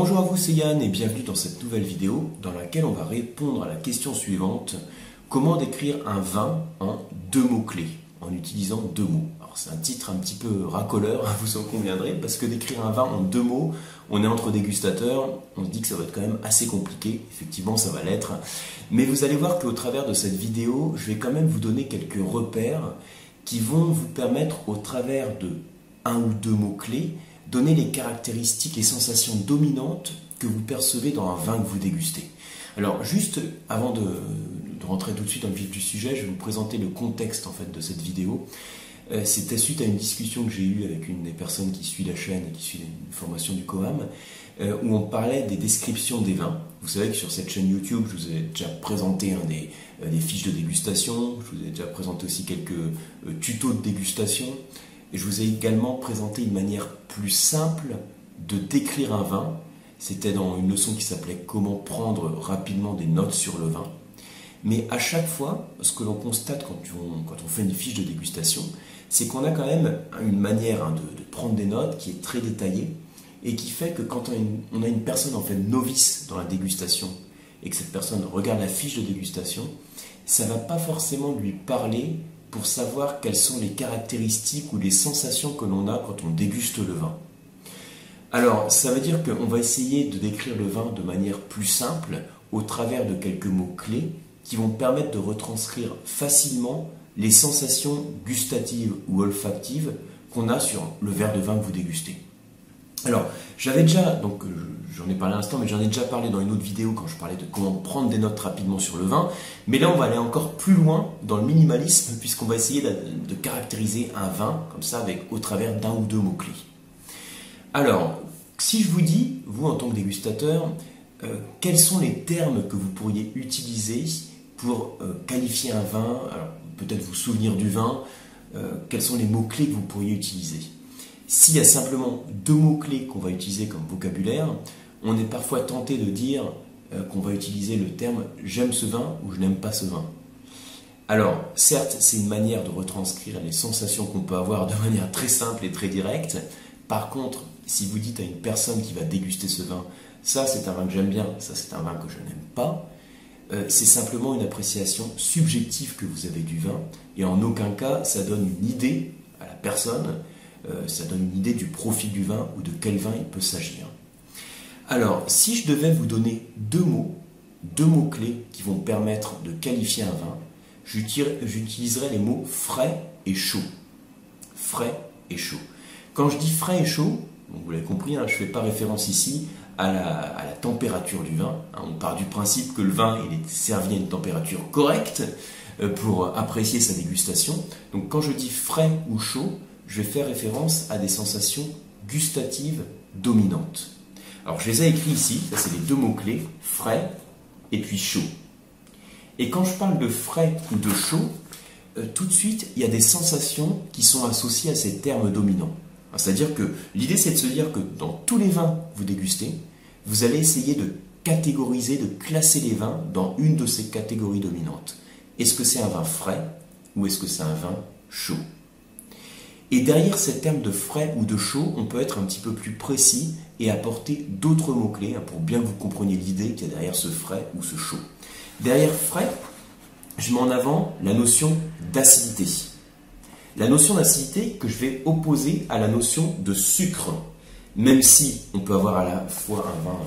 Bonjour à vous, c'est Yann et bienvenue dans cette nouvelle vidéo dans laquelle on va répondre à la question suivante. Comment décrire un vin en deux mots-clés en utilisant deux mots? Alors c'est un titre un petit peu racoleur, vous en conviendrez, parce que décrire un vin en deux mots, on est entre dégustateurs, on se dit que ça va être quand même assez compliqué, effectivement ça va l'être, mais vous allez voir qu'au travers de cette vidéo, je vais quand même vous donner quelques repères qui vont vous permettre au travers de un ou deux mots-clés donner les caractéristiques, les sensations dominantes que vous percevez dans un vin que vous dégustez. Alors juste avant de, rentrer tout de suite dans le vif du sujet, je vais vous présenter le contexte en fait de cette vidéo. Euh, c'était suite à une discussion que j'ai eue avec une des personnes qui suit la chaîne et qui suit une formation du COAM, euh, où on parlait des descriptions des vins. Vous savez que sur cette chaîne YouTube, je vous ai déjà présenté des, euh, des fiches de dégustation, je vous ai déjà présenté aussi quelques tutos de dégustation, et je vous ai également présenté une manière plus simple de décrire un vin. C'était dans une leçon qui s'appelait Comment prendre rapidement des notes sur le vin. Mais à chaque fois, ce que l'on constate quand on, fait une fiche de dégustation, c'est qu'on a quand même une manière hein, de, prendre des notes qui est très détaillée et qui fait que quand on a une, on a une personne en fait novice dans la dégustation et que cette personne regarde la fiche de dégustation, ça ne va pas forcément lui parler pour savoir quelles sont les caractéristiques ou les sensations que l'on a quand on déguste le vin. Alors, ça veut dire qu'on va essayer de décrire le vin de manière plus simple au travers de quelques mots-clés qui vont permettre de retranscrire facilement les sensations gustatives ou olfactives qu'on a sur le verre de vin que vous dégustez. Alors, j'avais déjà, donc euh, j'en ai parlé à l'instant, mais j'en ai déjà parlé dans une autre vidéo quand je parlais de comment prendre des notes rapidement sur le vin. Mais là, on va aller encore plus loin dans le minimalisme, puisqu'on va essayer de, caractériser un vin comme ça, avec au travers d'un ou deux mots-clés. Alors, si je vous dis, vous en tant que dégustateur, euh, quels sont les termes que vous pourriez utiliser pour euh, qualifier un vin Alors, peut-être vous souvenir du vin, quels sont les mots-clés que vous pourriez utiliser? S'il y a simplement deux mots-clés qu'on va utiliser comme vocabulaire, on est parfois tenté de dire euh, qu'on va utiliser le terme j'aime ce vin ou je n'aime pas ce vin. Alors, certes, c'est une manière de retranscrire les sensations qu'on peut avoir de manière très simple et très directe. Par contre, si vous dites à une personne qui va déguster ce vin, ça c'est un vin que j'aime bien, ça c'est un vin que je n'aime pas, euh, c'est simplement une appréciation subjective que vous avez du vin, et en aucun cas ça donne une idée à la personne euh, ça donne une idée du profil du vin ou de quel vin il peut s'agir. Alors, si je devais vous donner deux mots, deux mots-clés qui vont permettre de qualifier un vin, j'utiliserai les mots frais et chaud. Frais et chaud. Quand je dis frais et chaud, vous l'avez compris, hein, je ne fais pas référence ici à la, température du vin. Hein. on part du principe que le vin est servi à une température correcte euh, pour apprécier sa dégustation. Donc quand je dis frais ou chaud, je vais faire référence à des sensations gustatives dominantes. Alors je les ai écrits ici, ça c'est les deux mots-clés, frais et puis chaud. Et quand je parle de frais ou de chaud, euh, tout de suite, il y a des sensations qui sont associées à ces termes dominants. C'est-à-dire que l'idée c'est de se dire que dans tous les vins que vous dégustez, vous allez essayer de catégoriser, de classer les vins dans une de ces catégories dominantes. Est-ce que c'est un vin frais ou est-ce que c'est un vin chaud? Et derrière ces termes de frais ou de chaud, on peut être un petit peu plus précis et apporter d'autres mots-clés hein, pour bien vous compreniez l'idée qu'il y a derrière ce frais ou ce chaud. Derrière frais, je mets en avant la notion d'acidité. La notion d'acidité que je vais opposer à la notion de sucre. Même si on peut avoir à la fois un vin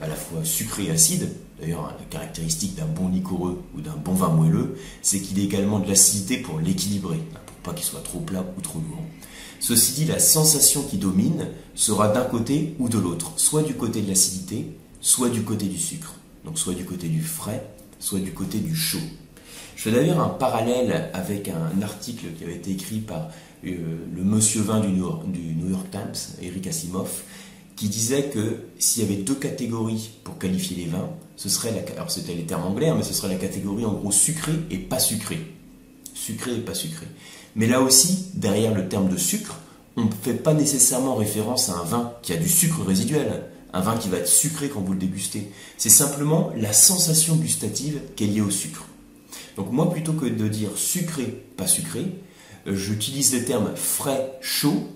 à la fois sucré et acide, d'ailleurs la caractéristique d'un bon liquoreux ou d'un bon vin moelleux, c'est qu'il ait également de l'acidité pour l'équilibrer, pas qu'il soit trop plat ou trop lourd. Ceci dit, la sensation qui domine sera d'un côté ou de l'autre, soit du côté de l'acidité, soit du côté du sucre. Donc soit du côté du frais, soit du côté du chaud. Je fais d'ailleurs un parallèle avec un article qui avait été écrit par euh, le monsieur vin du New, York, Times, Eric Asimov, qui disait que s'il y avait deux catégories pour qualifier les vins, ce serait la, alors c'était les termes anglais, hein, mais ce serait la catégorie en gros sucré et pas sucré. Sucré et pas sucré. Mais là aussi, derrière le terme de sucre, on ne fait pas nécessairement référence à un vin qui a du sucre résiduel, un vin qui va être sucré quand vous le dégustez. C'est simplement la sensation gustative qui est liée au sucre. Donc moi, plutôt que de dire sucré, pas sucré, euh, j'utilise les termes frais, chaud,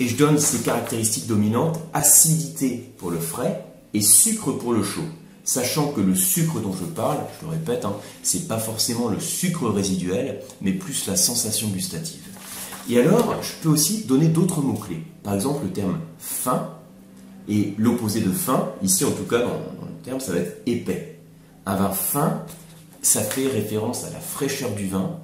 et je donne ces caractéristiques dominantes, acidité pour le frais et sucre pour le chaud. Sachant que le sucre dont je parle, je le répète, hein, c'est pas forcément le sucre résiduel, mais plus la sensation gustative. Et alors, je peux aussi donner d'autres mots-clés. Par exemple, le terme fin et l'opposé de fin, ici en tout cas dans, le terme, ça va être épais. Un vin fin, ça fait référence à la fraîcheur du vin,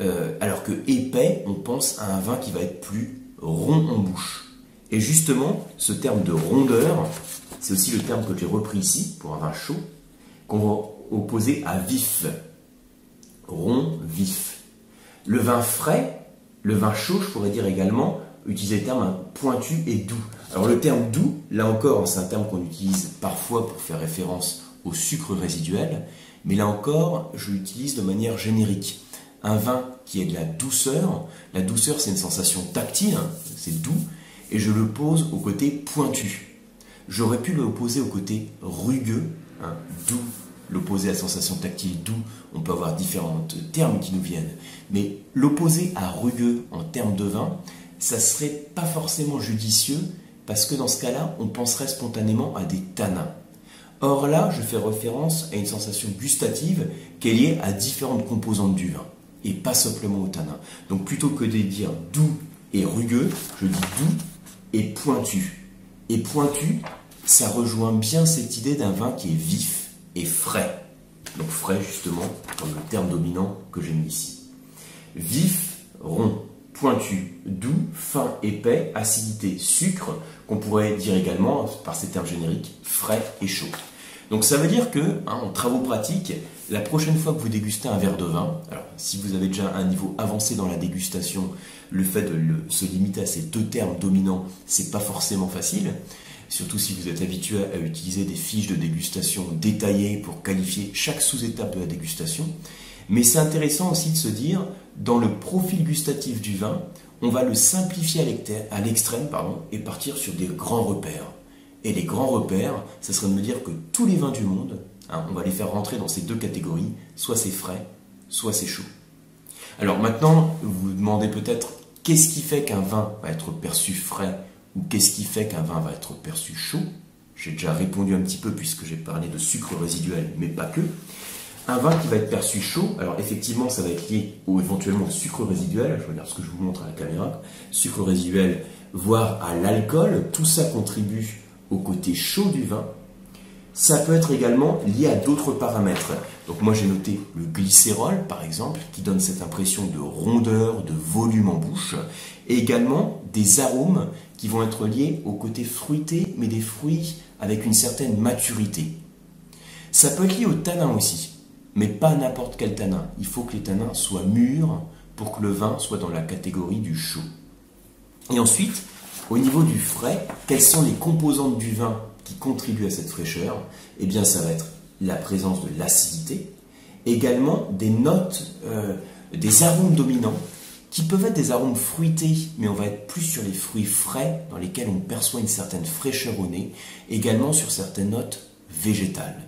euh, alors que épais, on pense à un vin qui va être plus rond en bouche. Et justement, ce terme de rondeur, c'est aussi le terme que j'ai repris ici pour un vin chaud, qu'on va opposer à vif. Rond, vif. Le vin frais, le vin chaud, je pourrais dire également, utiliser le terme pointu et doux. Alors le terme doux, là encore, c'est un terme qu'on utilise parfois pour faire référence au sucre résiduel, mais là encore, je l'utilise de manière générique. Un vin qui est de la douceur, la douceur c'est une sensation tactile, hein, c'est doux, et je le pose au côté pointu. J'aurais pu l'opposer au côté rugueux, hein, doux, l'opposer à sensation tactile doux, on peut avoir différents termes qui nous viennent, mais l'opposer à rugueux en termes de vin, ça serait pas forcément judicieux parce que dans ce cas-là, on penserait spontanément à des tanins. Or là, je fais référence à une sensation gustative qui est liée à différentes composantes du vin et pas simplement au tanin. Donc plutôt que de dire doux et rugueux, je dis doux et pointu. Et pointu, ça rejoint bien cette idée d'un vin qui est vif et frais. Donc frais justement, comme le terme dominant que j'ai mis ici. Vif, rond, pointu, doux, fin, épais, acidité, sucre, qu'on pourrait dire également, par ces termes génériques, frais et chaud. Donc ça veut dire que, hein, en travaux pratiques, la prochaine fois que vous dégustez un verre de vin, alors si vous avez déjà un niveau avancé dans la dégustation, le fait de se limiter à ces deux termes dominants, c'est pas forcément facile. Surtout si vous êtes habitué à utiliser des fiches de dégustation détaillées pour qualifier chaque sous-étape de la dégustation. Mais c'est intéressant aussi de se dire, dans le profil gustatif du vin, on va le simplifier à l'extrême et partir sur des grands repères. Et les grands repères, ce serait de me dire que tous les vins du monde, hein, on va les faire rentrer dans ces deux catégories, soit c'est frais, soit c'est chaud. Alors maintenant, vous vous demandez peut-être qu'est-ce qui fait qu'un vin va être perçu frais ou qu'est-ce qui fait qu'un vin va être perçu chaud? J'ai déjà répondu un petit peu puisque j'ai parlé de sucre résiduel, mais pas que. Un vin qui va être perçu chaud, alors effectivement, ça va être lié au éventuellement sucre résiduel, je regarde ce que je vous montre à la caméra, sucre résiduel, voire à l'alcool, tout ça contribue au côté chaud du vin. Ça peut être également lié à d'autres paramètres. Donc moi j'ai noté le glycérol par exemple, qui donne cette impression de rondeur, de volume en bouche, et également des arômes qui vont être liés au côté fruité, mais des fruits avec une certaine maturité. Ça peut être lié au tanin aussi mais pas n'importe quel tanin. Il faut que les tanins soient mûrs pour que le vin soit dans la catégorie du chaud. Et ensuite, au niveau du frais, quelles sont les composantes du vin qui contribuent à cette fraîcheur? Eh bien, ça va être la présence de l'acidité, également des notes, euh, des arômes dominants, qui peuvent être des arômes fruités, mais on va être plus sur les fruits frais, dans lesquels on perçoit une certaine fraîcheur au nez, également sur certaines notes végétales.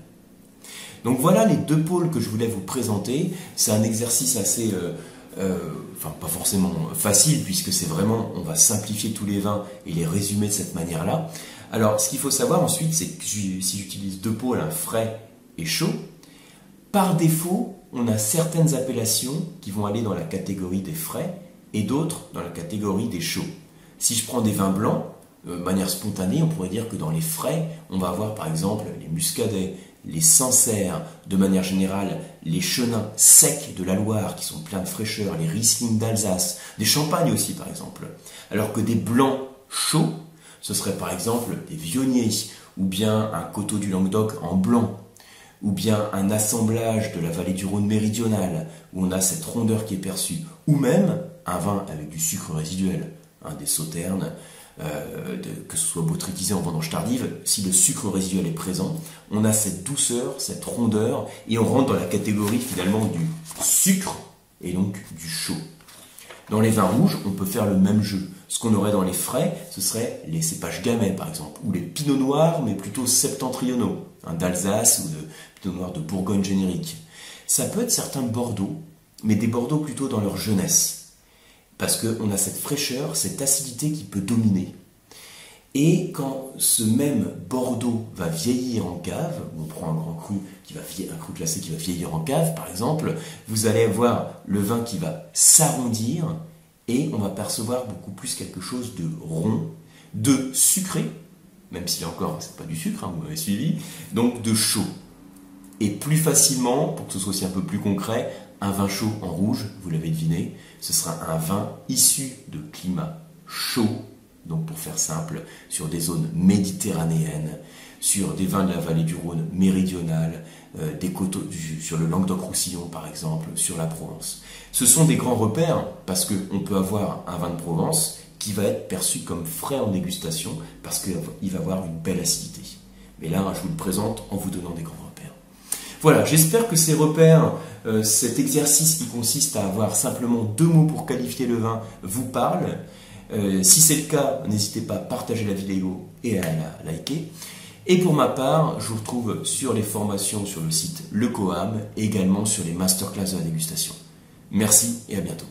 Donc voilà les deux pôles que je voulais vous présenter. C'est un exercice assez, euh, euh, enfin pas forcément facile puisque c'est vraiment, on va simplifier tous les vins et les résumer de cette manière-là. Alors ce qu'il faut savoir ensuite, c'est que si j'utilise deux pôles, un frais et chaud, par défaut, on a certaines appellations qui vont aller dans la catégorie des frais et d'autres dans la catégorie des chauds. Si je prends des vins blancs, euh, de manière spontanée, on pourrait dire que dans les frais, on va avoir par exemple les muscadets, les Sancerres, de manière générale, les chenins secs de la Loire qui sont pleins de fraîcheur, les Riesling d'Alsace, des champagnes aussi par exemple. Alors que des blancs chauds, ce serait par exemple des vionniers, ou bien un coteau du Languedoc en blanc, ou bien un assemblage de la vallée du Rhône méridionale, où on a cette rondeur qui est perçue, ou même un vin avec du sucre résiduel, des sauternes, euh, que ce soit botrytisé en vendange tardive, si le sucre résiduel est présent, on a cette douceur, cette rondeur, et on rentre dans la catégorie finalement du sucre et donc du chaud. Dans les vins rouges, on peut faire le même jeu. Ce qu'on aurait dans les frais, ce serait les cépages gamay par exemple, ou les pinots noirs, mais plutôt septentrionaux, d'Alsace ou de pinot noir de Bourgogne générique. Ça peut être certains Bordeaux, mais des Bordeaux plutôt dans leur jeunesse parce qu'on a cette fraîcheur, cette acidité qui peut dominer. Et quand ce même Bordeaux va vieillir en cave, on prend un grand cru qui va un cru classé qui va vieillir en cave par exemple, vous allez avoir le vin qui va s'arrondir et on va percevoir beaucoup plus quelque chose de rond, de sucré, même si encore c'est pas du sucre, hein, vous m'avez suivi, donc de chaud. Et plus facilement, pour que ce soit aussi un peu plus concret, un vin chaud en rouge, vous l'avez deviné, ce sera un vin issu de climat chaud donc pour faire simple, sur des zones méditerranéennes, sur des vins de la vallée du Rhône méridionale, euh, des coteaux, sur le Languedoc-Roussillon par exemple, sur la Provence. Ce sont des grands repères parce qu'on peut avoir un vin de Provence qui va être perçu comme frais en dégustation parce qu'il va avoir une belle acidité. Mais là, je vous le présente en vous donnant des grands. Voilà, j'espère que ces repères, euh, cet exercice qui consiste à avoir simplement deux mots pour qualifier le vin, vous parle. Euh, si c'est le cas, n'hésitez pas à partager la vidéo et à la liker. Et pour ma part, je vous retrouve sur les formations sur le site Le Coam et également sur les masterclass de la dégustation. Merci et à bientôt.